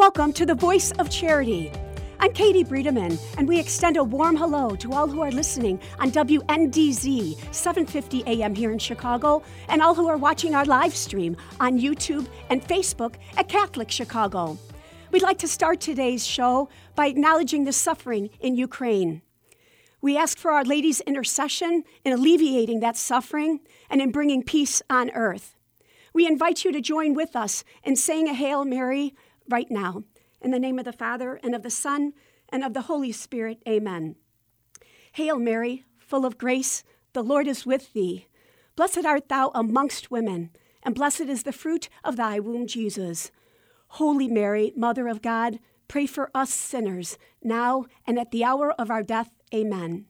Welcome to the Voice of Charity. I'm Katie Breedeman, and we extend a warm hello to all who are listening on WNDZ 750 AM here in Chicago, and all who are watching our live stream on YouTube and Facebook at Catholic Chicago. We'd like to start today's show by acknowledging the suffering in Ukraine. We ask for Our Lady's intercession in alleviating that suffering and in bringing peace on earth. We invite you to join with us in saying a Hail Mary right now. In the name of the Father, and of the Son, and of the Holy Spirit, amen. Hail Mary, full of grace, the Lord is with thee. Blessed art thou amongst women, and blessed is the fruit of thy womb, Jesus. Holy Mary, Mother of God, pray for us sinners, now and at the hour of our death, amen.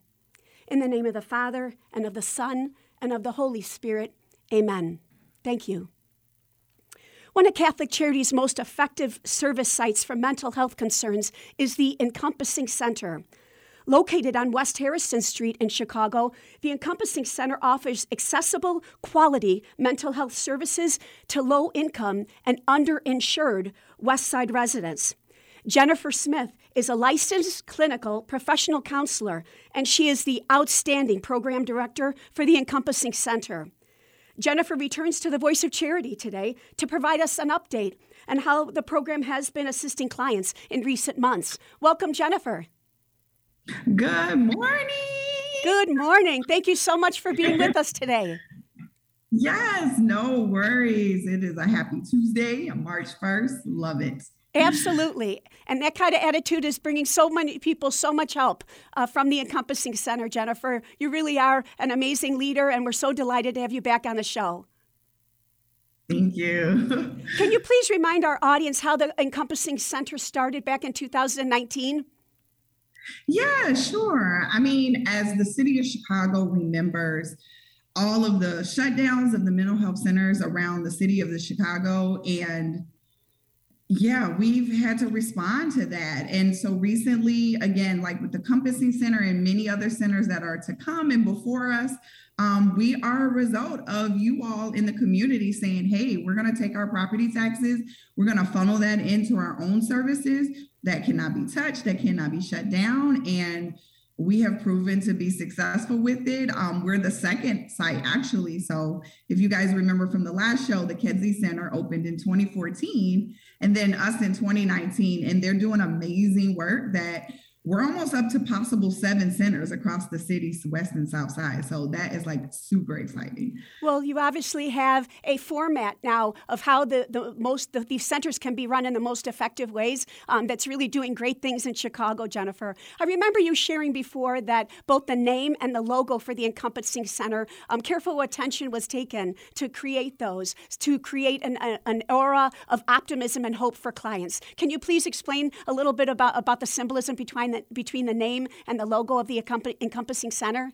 In the name of the Father, and of the Son, and of the Holy Spirit, amen. Thank you. One of Catholic Charity's most effective service sites for mental health concerns is the Encompassing Center. Located on West Harrison Street in Chicago, the Encompassing Center offers accessible, quality mental health services to low income and underinsured West Side residents. Jennifer Smith is a licensed clinical professional counselor, and she is the outstanding program director for the Encompassing Center. Jennifer returns to the Voice of Charity today to provide us an update on how the program has been assisting clients in recent months. Welcome, Jennifer. Good morning. Good morning. Thank you so much for being with us today. Yes, no worries. It is a happy Tuesday, March 1st. Love it. Absolutely. And that kind of attitude is bringing so many people so much help uh, from the Encompassing Center, Jennifer. You really are an amazing leader, and we're so delighted to have you back on the show. Thank you. Can you please remind our audience how the Encompassing Center started back in 2019? Yeah, sure. I mean, as the city of Chicago remembers all of the shutdowns of the mental health centers around the city of the Chicago and yeah, we've had to respond to that. And so recently, again, like with the Compassing Center and many other centers that are to come and before us, um, we are a result of you all in the community saying, hey, we're going to take our property taxes, we're going to funnel that into our own services that cannot be touched, that cannot be shut down. And we have proven to be successful with it. Um, we're the second site actually. So if you guys remember from the last show, the Kedzie Center opened in 2014 and then us in 2019. And they're doing amazing work that we're almost up to possible seven centers across the city's west and south side. So that is like super exciting. Well, you obviously have a format now of how the, the most the, these centers can be run in the most effective ways. Um, that's really doing great things in Chicago, Jennifer. I remember you sharing before that both the name and the logo for the encompassing center, um, careful attention was taken to create those, to create an, a, an aura of optimism and hope for clients. Can you please explain a little bit about, about the symbolism between the, between the name and the logo of the encompassing center?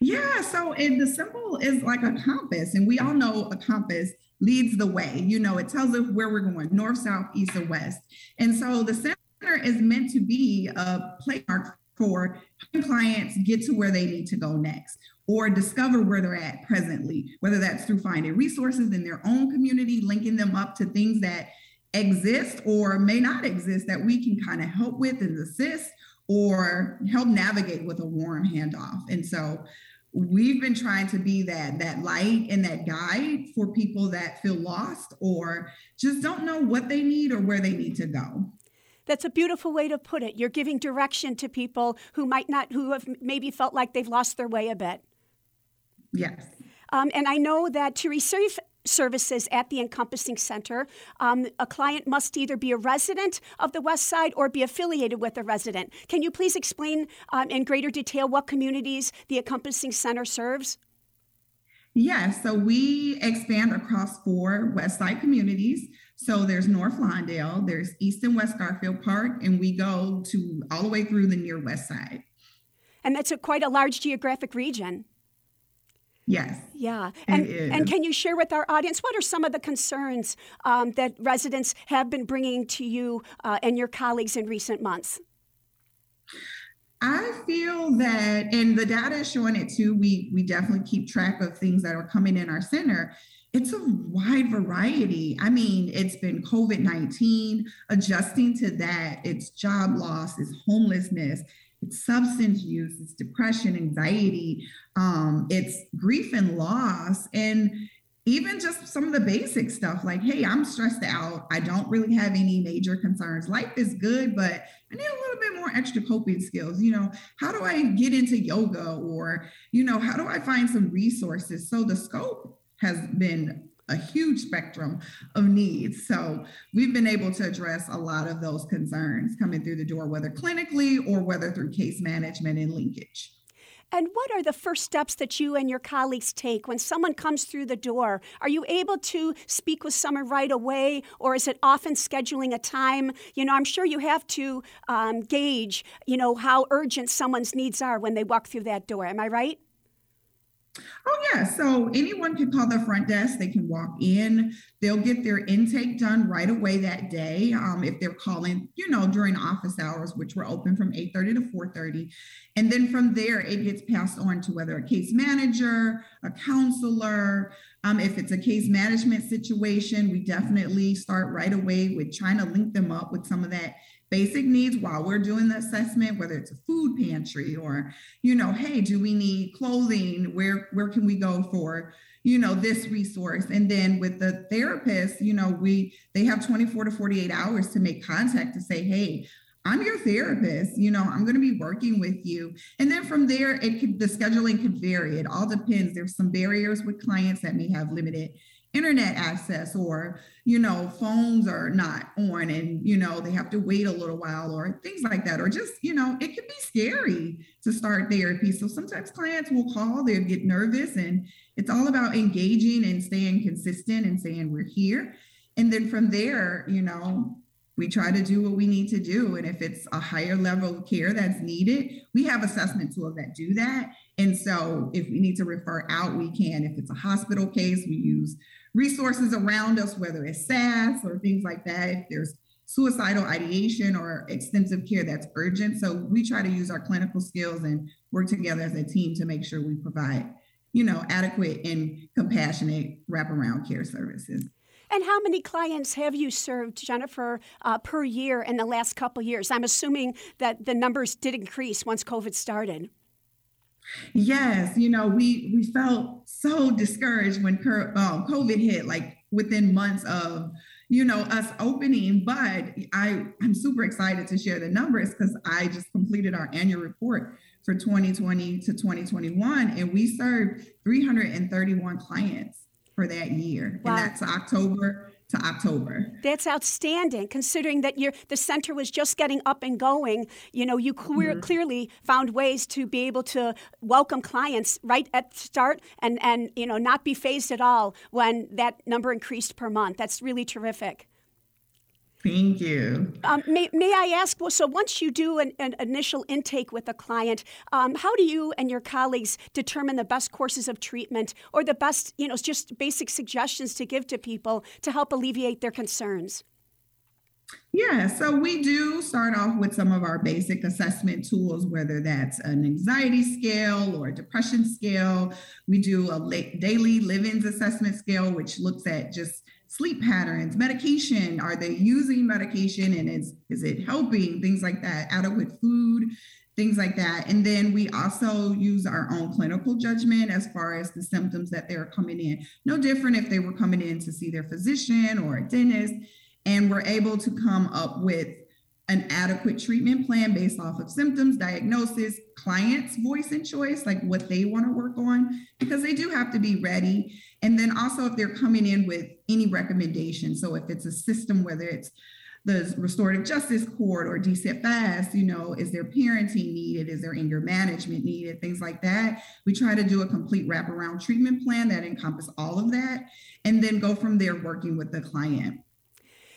Yeah, so it, the symbol is like a compass, and we all know a compass leads the way. You know, it tells us where we're going north, south, east, or west. And so the center is meant to be a playmark for clients get to where they need to go next or discover where they're at presently, whether that's through finding resources in their own community, linking them up to things that exist or may not exist that we can kind of help with and assist or help navigate with a warm handoff. And so we've been trying to be that that light and that guide for people that feel lost or just don't know what they need or where they need to go. That's a beautiful way to put it. You're giving direction to people who might not, who have maybe felt like they've lost their way a bit. Yes. Um, and I know that to receive services at the Encompassing Center. Um, a client must either be a resident of the West Side or be affiliated with a resident. Can you please explain um, in greater detail what communities the Encompassing Center serves? Yes, so we expand across four West Side communities. So there's North Lawndale, there's East and West Garfield Park, and we go to all the way through the near West Side. And that's a, quite a large geographic region. Yes. Yeah. And, and can you share with our audience what are some of the concerns um, that residents have been bringing to you uh, and your colleagues in recent months? I feel that, and the data is showing it too. We we definitely keep track of things that are coming in our center. It's a wide variety. I mean, it's been COVID nineteen, adjusting to that. It's job loss, it's homelessness, it's substance use, it's depression, anxiety, um, it's grief and loss, and even just some of the basic stuff like, hey, I'm stressed out. I don't really have any major concerns. Life is good, but I need a little bit more extra coping skills. You know, how do I get into yoga or, you know, how do I find some resources? So the scope has been a huge spectrum of needs. So we've been able to address a lot of those concerns coming through the door, whether clinically or whether through case management and linkage. And what are the first steps that you and your colleagues take when someone comes through the door? Are you able to speak with someone right away, or is it often scheduling a time? You know, I'm sure you have to um, gauge, you know, how urgent someone's needs are when they walk through that door. Am I right? Oh, yeah. So anyone can call the front desk. They can walk in. They'll get their intake done right away that day. Um, if they're calling, you know, during office hours, which were open from 8:30 to 4:30, and then from there it gets passed on to whether a case manager, a counselor. Um, if it's a case management situation, we definitely start right away with trying to link them up with some of that basic needs while we're doing the assessment whether it's a food pantry or you know hey do we need clothing where where can we go for you know this resource and then with the therapist you know we they have 24 to 48 hours to make contact to say hey I'm your therapist. You know, I'm going to be working with you. And then from there, it could the scheduling could vary. It all depends. There's some barriers with clients that may have limited internet access or you know phones are not on and you know they have to wait a little while or things like that or just you know it can be scary to start therapy. So sometimes clients will call they'll get nervous and it's all about engaging and staying consistent and saying we're here. And then from there you know we try to do what we need to do and if it's a higher level of care that's needed we have assessment tools that do that and so if we need to refer out we can if it's a hospital case we use resources around us, whether it's SASS or things like that, if there's suicidal ideation or extensive care that's urgent. So we try to use our clinical skills and work together as a team to make sure we provide, you know, adequate and compassionate wraparound care services. And how many clients have you served, Jennifer, uh, per year in the last couple years? I'm assuming that the numbers did increase once COVID started. Yes, you know, we we felt so discouraged when um, COVID hit, like within months of you know us opening. But I I'm super excited to share the numbers because I just completed our annual report for 2020 to 2021, and we served 331 clients for that year, wow. and that's October to October. That's outstanding, considering that you the center was just getting up and going. You know, you clear, mm-hmm. clearly found ways to be able to welcome clients right at the start, and and you know not be phased at all when that number increased per month. That's really terrific. Thank you. Um, may, may I ask? Well, so once you do an, an initial intake with a client, um, how do you and your colleagues determine the best courses of treatment or the best, you know, just basic suggestions to give to people to help alleviate their concerns? Yeah, so we do start off with some of our basic assessment tools, whether that's an anxiety scale or a depression scale. We do a daily livings assessment scale, which looks at just sleep patterns, medication. Are they using medication and is, is it helping? Things like that, adequate food, things like that. And then we also use our own clinical judgment as far as the symptoms that they're coming in. No different if they were coming in to see their physician or a dentist. And we're able to come up with an adequate treatment plan based off of symptoms, diagnosis, client's voice and choice, like what they want to work on, because they do have to be ready. And then also if they're coming in with any recommendations. So if it's a system, whether it's the restorative justice court or DCFS, you know, is there parenting needed? Is there anger management needed? Things like that. We try to do a complete wraparound treatment plan that encompasses all of that and then go from there working with the client.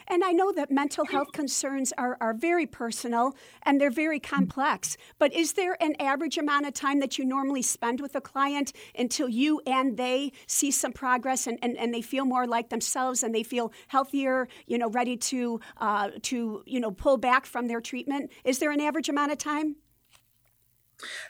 And I know that mental health concerns are, are very personal and they're very complex. But is there an average amount of time that you normally spend with a client until you and they see some progress and, and, and they feel more like themselves and they feel healthier, you know, ready to, uh, to, you know, pull back from their treatment? Is there an average amount of time?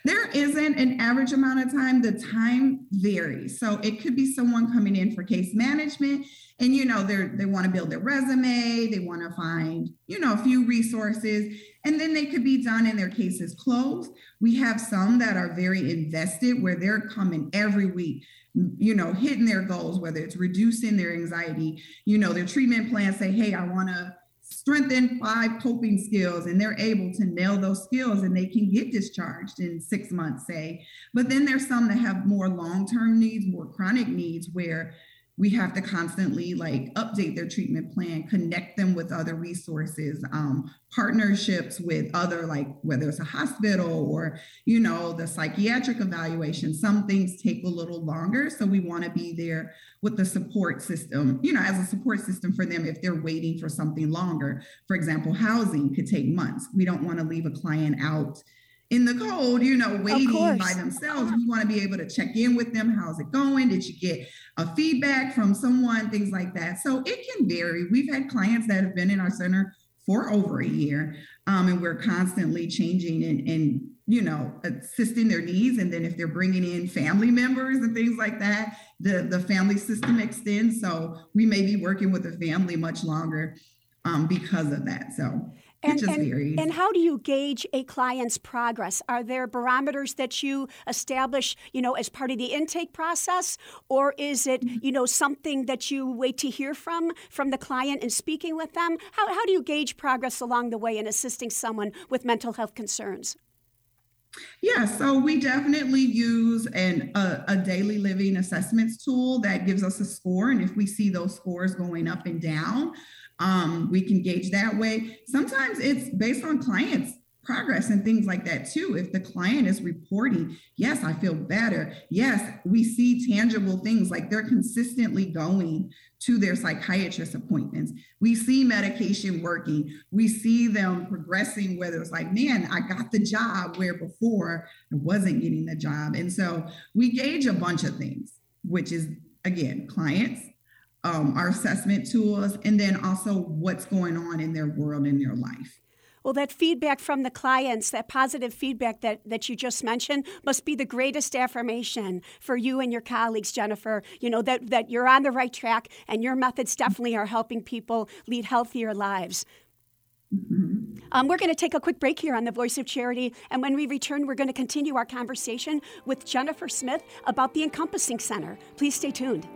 There isn't an average amount of time. The time varies. So it could be someone coming in for case management and you know they're they want to build their resume, they want to find, you know, a few resources and then they could be done and their case is closed. We have some that are very invested where they're coming every week you know, hitting their goals, whether it's reducing their anxiety, you know, their treatment plan say, hey, I want to strengthen five coping skills and they're able to nail those skills and they can get discharged in six months say. But then there's some that have more long-term needs more chronic needs where we have to constantly like update their treatment plan connect them with other resources um, partnerships with other like whether it's a hospital or you know the psychiatric evaluation. Some things take a little longer so we want to be there with the support system you know as a support system for them if they're waiting for something longer. For example housing could take months. We don't want to leave a client out in the cold, you know, waiting by themselves. We want to be able to check in with them. How's it going? Did you get a feedback from someone? Things like that. So it can vary. We've had clients that have been in our center for over a year, um, and we're constantly changing and, and you know assisting their needs. And then if they're bringing in family members and things like that, the the family system extends. So we may be working with the family much longer um, because of that. So and, and, and, how do you gauge a client's progress? Are there barometers that you establish, you know, as part of the intake process, or is it, mm-hmm. you know, something that you wait to hear from from the client and speaking with them? How how do you gauge progress along the way in assisting someone with mental health concerns? Yeah, so we definitely use an, a, a, daily living assessments tool that gives us a score. And if we see those scores going up and down, um, we can gauge that way. Sometimes it's based on clients' progress and things like that too. If the client is reporting, yes, I feel better. Yes, we see tangible things like they're consistently going to their psychiatrist appointments. We see medication working. We see them progressing, whether it's like, man, I got the job where before I wasn't getting the job. And so we gauge a bunch of things, which is again, clients, um, our assessment tools, and then also what's going on in their world in their life. Well, that feedback from the clients, that positive feedback that, that you just mentioned, must be the greatest affirmation for you and your colleagues, Jennifer. You know, that, that you're on the right track and your methods definitely are helping people lead healthier lives. Mm-hmm. Um, we're going to take a quick break here on the Voice of Charity, and when we return, we're going to continue our conversation with Jennifer Smith about the Encompassing Center. Please stay tuned.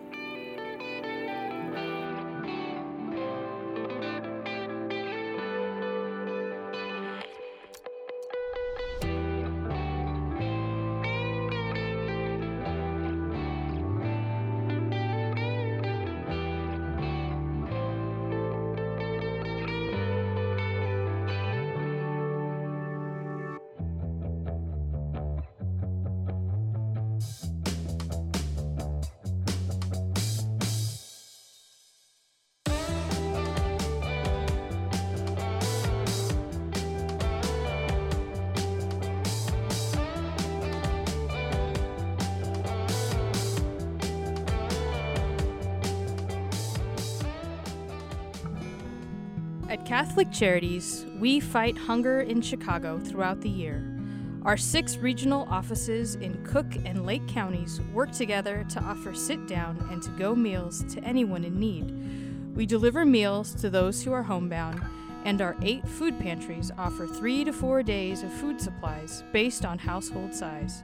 At Catholic Charities, we fight hunger in Chicago throughout the year. Our six regional offices in Cook and Lake counties work together to offer sit down and to go meals to anyone in need. We deliver meals to those who are homebound, and our eight food pantries offer three to four days of food supplies based on household size.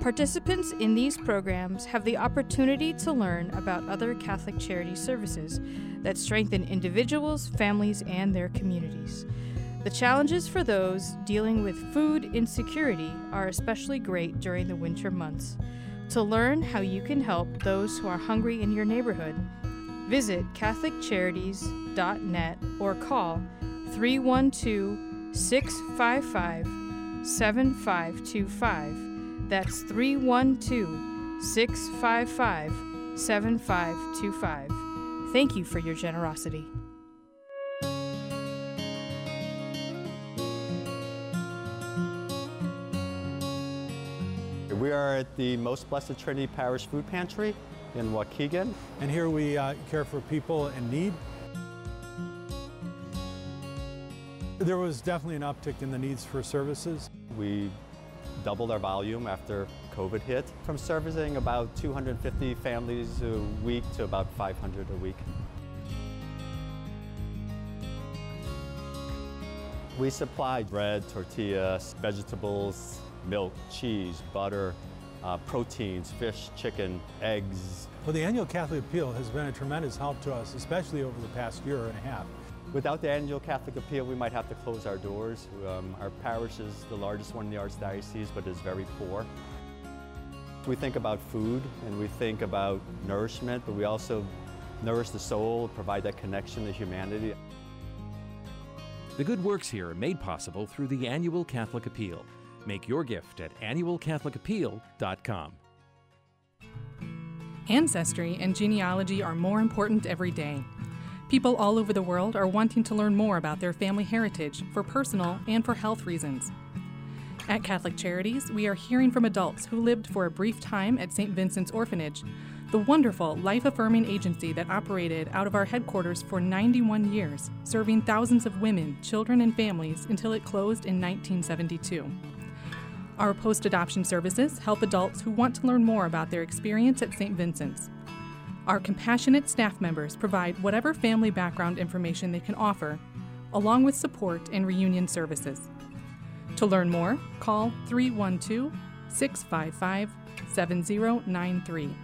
Participants in these programs have the opportunity to learn about other Catholic charity services that strengthen individuals, families, and their communities. The challenges for those dealing with food insecurity are especially great during the winter months. To learn how you can help those who are hungry in your neighborhood, visit CatholicCharities.net or call 312 655 7525. That's 312 655 7525. Thank you for your generosity. We are at the Most Blessed Trinity Parish Food Pantry in Waukegan. And here we uh, care for people in need. There was definitely an uptick in the needs for services. We doubled our volume after COVID hit, from servicing about 250 families a week to about 500 a week. We supply bread, tortillas, vegetables, milk, cheese, butter, uh, proteins, fish, chicken, eggs. Well, the annual Catholic Appeal has been a tremendous help to us, especially over the past year and a half. Without the annual Catholic Appeal, we might have to close our doors. Um, our parish is the largest one in the Archdiocese, but is very poor. We think about food and we think about nourishment, but we also nourish the soul, provide that connection to humanity. The good works here are made possible through the annual Catholic Appeal. Make your gift at annualcatholicappeal.com. Ancestry and genealogy are more important every day. People all over the world are wanting to learn more about their family heritage for personal and for health reasons. At Catholic Charities, we are hearing from adults who lived for a brief time at St. Vincent's Orphanage, the wonderful life affirming agency that operated out of our headquarters for 91 years, serving thousands of women, children, and families until it closed in 1972. Our post adoption services help adults who want to learn more about their experience at St. Vincent's. Our compassionate staff members provide whatever family background information they can offer, along with support and reunion services. To learn more, call 312 655 7093.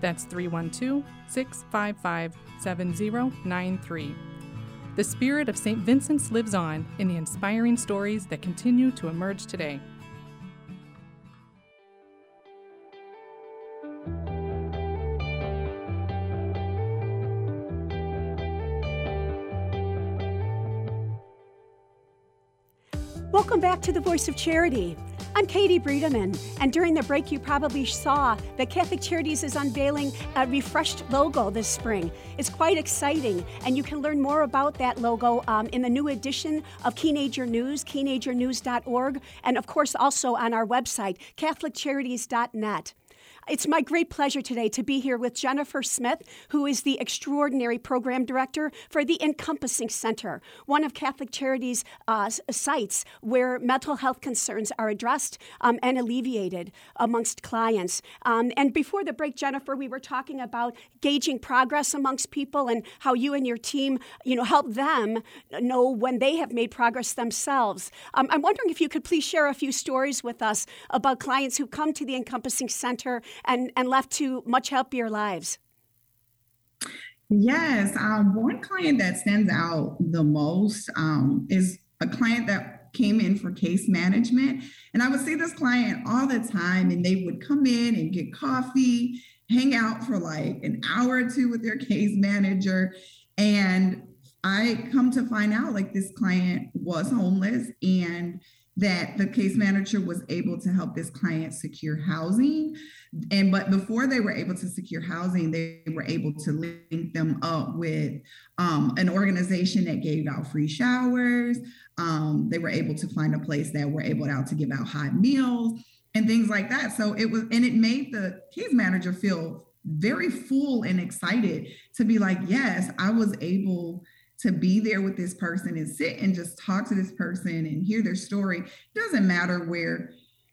That's 312 655 7093. The spirit of St. Vincent's lives on in the inspiring stories that continue to emerge today. Welcome back to the Voice of Charity. I'm Katie Breedeman, and during the break, you probably saw that Catholic Charities is unveiling a refreshed logo this spring. It's quite exciting, and you can learn more about that logo um, in the new edition of Teenager News, teenagernews.org, and of course also on our website, catholiccharities.net. It's my great pleasure today to be here with Jennifer Smith, who is the extraordinary program director for the Encompassing Center, one of Catholic Charities' uh, sites where mental health concerns are addressed um, and alleviated amongst clients. Um, and before the break, Jennifer, we were talking about gauging progress amongst people and how you and your team, you know, help them know when they have made progress themselves. Um, I'm wondering if you could please share a few stories with us about clients who come to the Encompassing Center and, and left to much happier lives? Yes, um, one client that stands out the most um, is a client that came in for case management. And I would see this client all the time, and they would come in and get coffee, hang out for like an hour or two with their case manager. And I come to find out like this client was homeless and that the case manager was able to help this client secure housing. And but before they were able to secure housing they were able to link them up with um, an organization that gave out free showers. Um, they were able to find a place that were able out to give out hot meals and things like that. So it was and it made the case manager feel very full and excited to be like yes i was able to be there with this person and sit and just talk to this person and hear their story. Doesn't matter where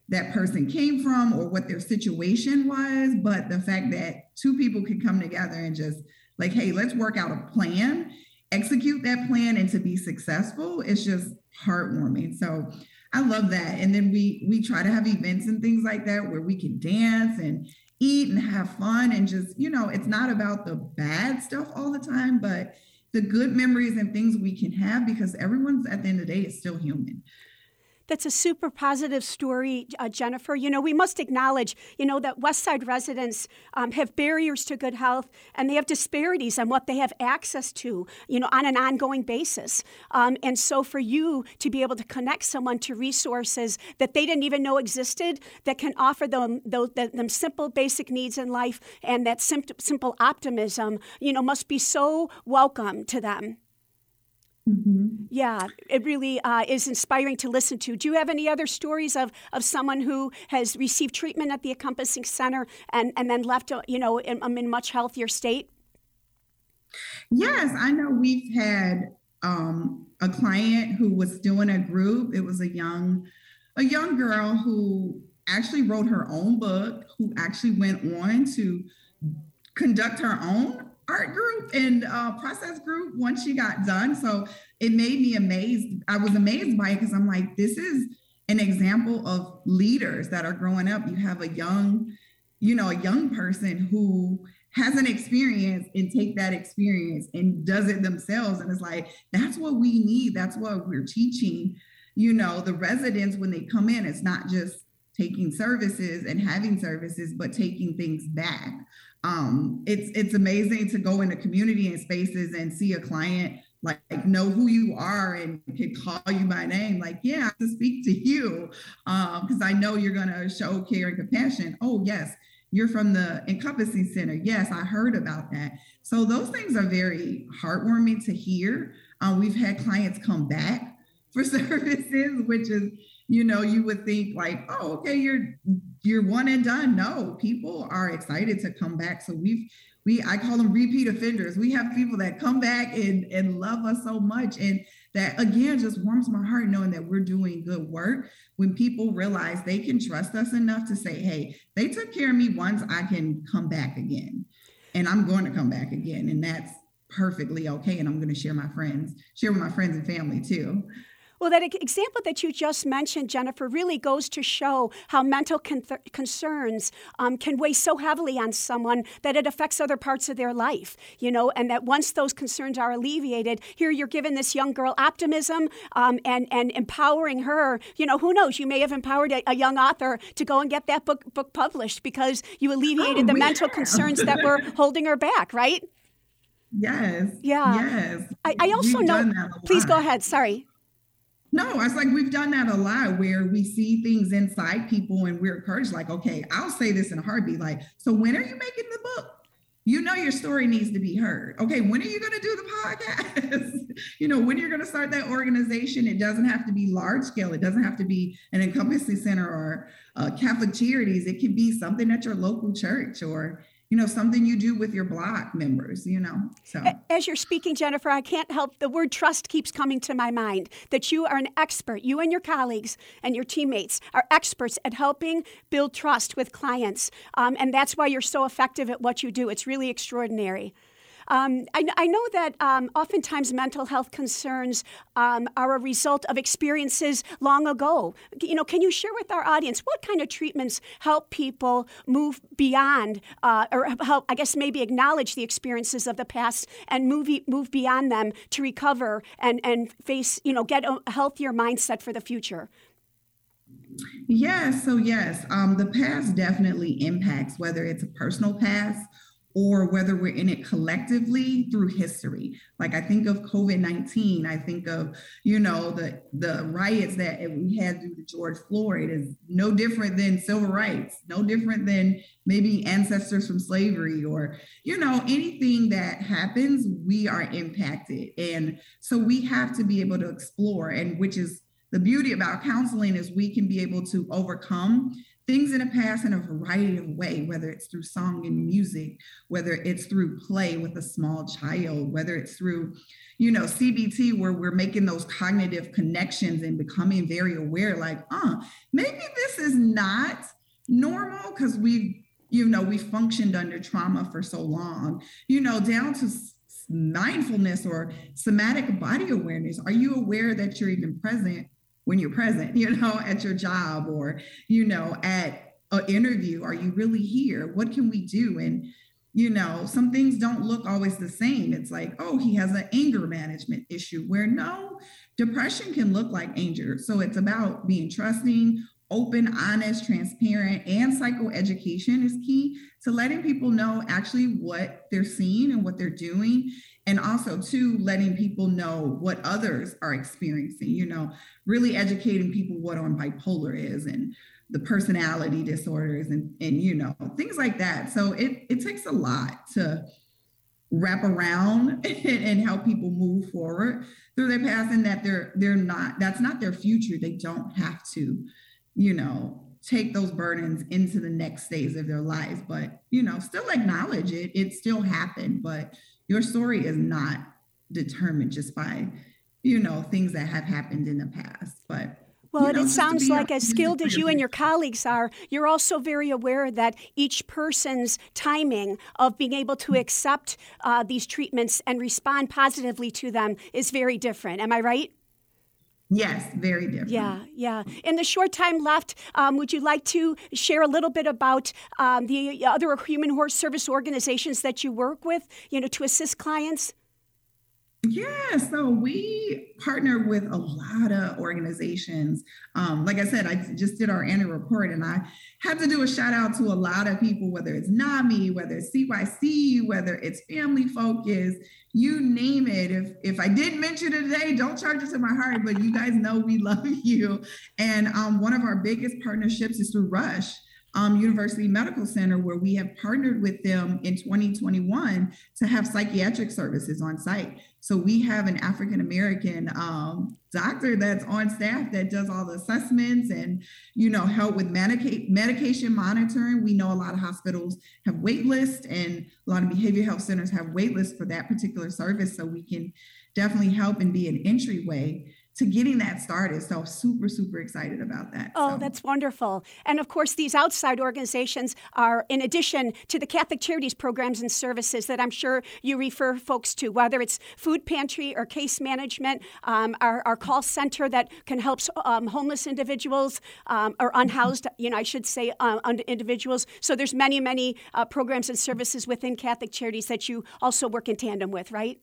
that person came from or what their situation was, but the fact that two people can come together and just like, hey, let's work out a plan, execute that plan, and to be successful, it's just heartwarming. So I love that. And then we we try to have events and things like that where we can dance and eat and have fun and just, you know, it's not about the bad stuff all the time, but the good memories and things we can have because everyone's at the end of the day is still human that's a super positive story, uh, Jennifer. You know, we must acknowledge, you know, that West Side residents um, have barriers to good health and they have disparities on what they have access to, you know, on an ongoing basis. Um, and so for you to be able to connect someone to resources that they didn't even know existed that can offer them those, them simple basic needs in life and that simple optimism, you know, must be so welcome to them. Mm-hmm. Yeah, it really uh, is inspiring to listen to. Do you have any other stories of, of someone who has received treatment at the Encompassing Center and, and then left, uh, you know, in, um, in much healthier state? Yes, I know we've had um, a client who was doing a group. It was a young, a young girl who actually wrote her own book, who actually went on to conduct her own art group and uh, process group once she got done. So it made me amazed. I was amazed by it because I'm like, this is an example of leaders that are growing up. You have a young, you know, a young person who has an experience and take that experience and does it themselves. And it's like, that's what we need. That's what we're teaching, you know, the residents when they come in. It's not just taking services and having services, but taking things back um, it's it's amazing to go into community and spaces and see a client like, like know who you are and can call you by name like yeah to speak to you. Because um, i know you're going to show care and compassion. Oh yes you're from the encompassing center. Yes i heard about that. So those things are very heartwarming to hear. Uh, we've had clients come back for services which is you know, you would think like, oh, okay, you're you're one and done. No, people are excited to come back. So we've we I call them repeat offenders. We have people that come back and and love us so much. And that again just warms my heart knowing that we're doing good work when people realize they can trust us enough to say, hey, they took care of me once, I can come back again. And I'm going to come back again. And that's perfectly okay. And I'm going to share my friends, share with my friends and family too. Well, that example that you just mentioned, Jennifer, really goes to show how mental con- concerns um, can weigh so heavily on someone that it affects other parts of their life, you know, and that once those concerns are alleviated, here you're giving this young girl optimism um, and, and empowering her. You know, who knows? You may have empowered a, a, young author to go and get that book, book published because you alleviated oh, the mental have. concerns that were holding her back, right? Yes. Yeah. Yes. I, I also know. Please go ahead. Sorry. No, it's like we've done that a lot where we see things inside people and we're encouraged, like, okay, I'll say this in a heartbeat. Like, so when are you making the book? You know your story needs to be heard. Okay, when are you going to do the podcast? you know, when you're going to start that organization, it doesn't have to be large scale. It doesn't have to be an encompassing center or uh, Catholic charities. It can be something at your local church or you know something you do with your block members you know so. As you're speaking jennifer i can't help the word trust keeps coming to my mind that you are an expert you and your colleagues and your teammates are experts at helping build trust with clients um, and that's why you're so effective at what you do. It's really extraordinary um, I, I, know that um, oftentimes mental health concerns um, are a result of experiences long ago. You know, can you share with our audience what kind of treatments help people move beyond, uh, or help, I guess, maybe acknowledge the experiences of the past and move move beyond them to recover and and face, you know, get a healthier mindset for the future? Yes, so yes, um, the past definitely impacts whether it's a personal past or whether we're in it collectively through history. Like I think of COVID-19, I think of, you know, the the riots that we had due to George Floyd is no different than civil rights, no different than maybe ancestors from slavery or, you know, anything that happens, we are impacted. And so we have to be able to explore and which is the beauty about counseling is we can be able to overcome things in the past in a variety of way whether it's through song and music whether it's through play with a small child whether it's through you know cbt where we're making those cognitive connections and becoming very aware like uh maybe this is not normal because we you know we functioned under trauma for so long. You know down to mindfulness or somatic body awareness. Are you aware that you're even present when you're present, you know, at your job or, you know, at an interview. Are you really here? What can we do? And you know, some things don't look always the same. It's like, oh, he has an anger management issue, where no, depression can look like anger. So it's about being trusting, open, honest, transparent, and psychoeducation is key to letting people know actually what they're seeing and what they're doing. And also, to letting people know what others are experiencing, you know, really educating people what on bipolar is and the personality disorders and, and you know, things like that. So it, it takes a lot to wrap around and, help people move forward through their past and that they're they're not that's not their future. They don't have to you know, take those burdens into the next phase of their lives, but, you know, still acknowledge it. It still happened, but your story is not determined just by, you know, things that have happened in the past. But well, you know, it sounds like as skilled as you and your colleagues are, you're also very aware that each person's timing of being able to accept uh, these treatments and respond positively to them is very different. Am I right? Yes, very different. Yeah, yeah. In the short time left, um, would you like to share a little bit about um, the other human horse service organizations that you work with, you know, to assist clients? Yeah, so we partner with a lot of organizations. Um, like I said, I just did our annual report and I had to do a shout out to a lot of people, whether it's NAMI, whether it's CYC, whether it's Family Focus, you name it. If if I didn't mention it today, don't charge it to my heart, but you guys know we love you. And um, one of our biggest partnerships is through Rush um, University Medical Center, where we have partnered with them in 2021 to have psychiatric services on site. So we have an African American um, doctor that's on staff that does all the assessments and you know help with medica- medication monitoring. We know a lot of hospitals have wait lists and a lot of behavioral health centers have wait lists for that particular service. So we can definitely help and be an entryway to getting that started. So super, super excited about that. Oh, so. that's wonderful. And of course, these outside organizations are in addition to the Catholic Charities programs and services that I'm sure you refer folks to, whether it's food pantry or case management, um, our, our, call center that can help um, homeless individuals um, or unhoused, you know, I should say, uh, individuals. So there's many, many uh, programs and services within Catholic Charities that you also work in tandem with, right?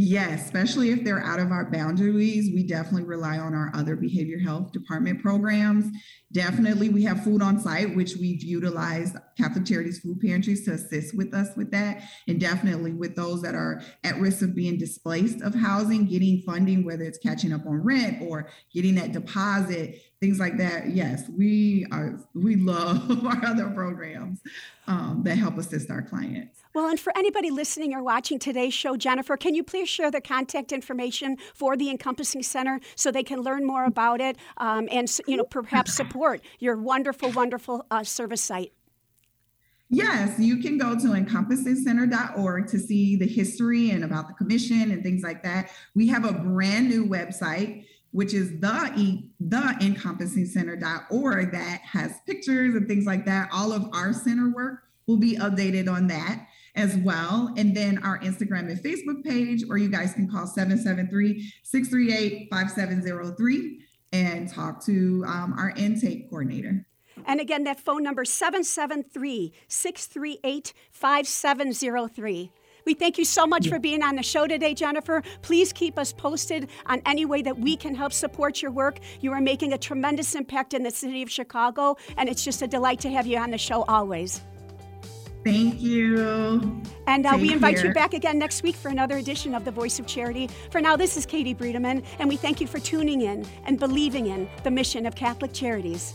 Yes, especially if they're out of our boundaries, we definitely rely on our other behavior health department programs. Definitely, we have food on site, which we've utilized Catholic Charities food pantries to assist with us with that. And definitely with those that are at risk of being displaced of housing, getting funding, whether it's catching up on rent or getting that deposit, things like that. Yes, we are, we love our other programs um, that help assist our clients. Well, and for anybody listening or watching today's show, Jennifer, can you please share the contact information for the Encompassing Center so they can learn more about it um, and you know perhaps support your wonderful, wonderful uh, service site? Yes, you can go to encompassingcenter.org to see the history and about the commission and things like that. We have a brand new website which is the the encompassingcenter.org that has pictures and things like that. All of our center work will be updated on that as well. And then our Instagram and Facebook page, or you guys can call 773 638 5703 and talk to um, our intake coordinator. And again, that phone number 773 638 5703. We thank you so much for being on the show today, Jennifer. Please keep us posted on any way that we can help support your work. You are making a tremendous impact in the city of Chicago, and it's just a delight to have you on the show always. Thank you. And uh, we invite care. you back again next week for another edition of The Voice of Charity. For now, this is Katie Breedeman, and we thank you for tuning in and believing in the mission of Catholic Charities.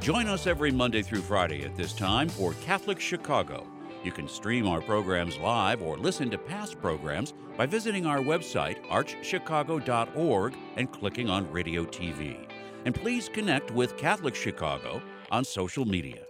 Join us every Monday through Friday at this time for Catholic Chicago. You can stream our programs live or listen to past programs by visiting our website, archchicago.org, and clicking on Radio TV and please connect with Catholic Chicago on social media.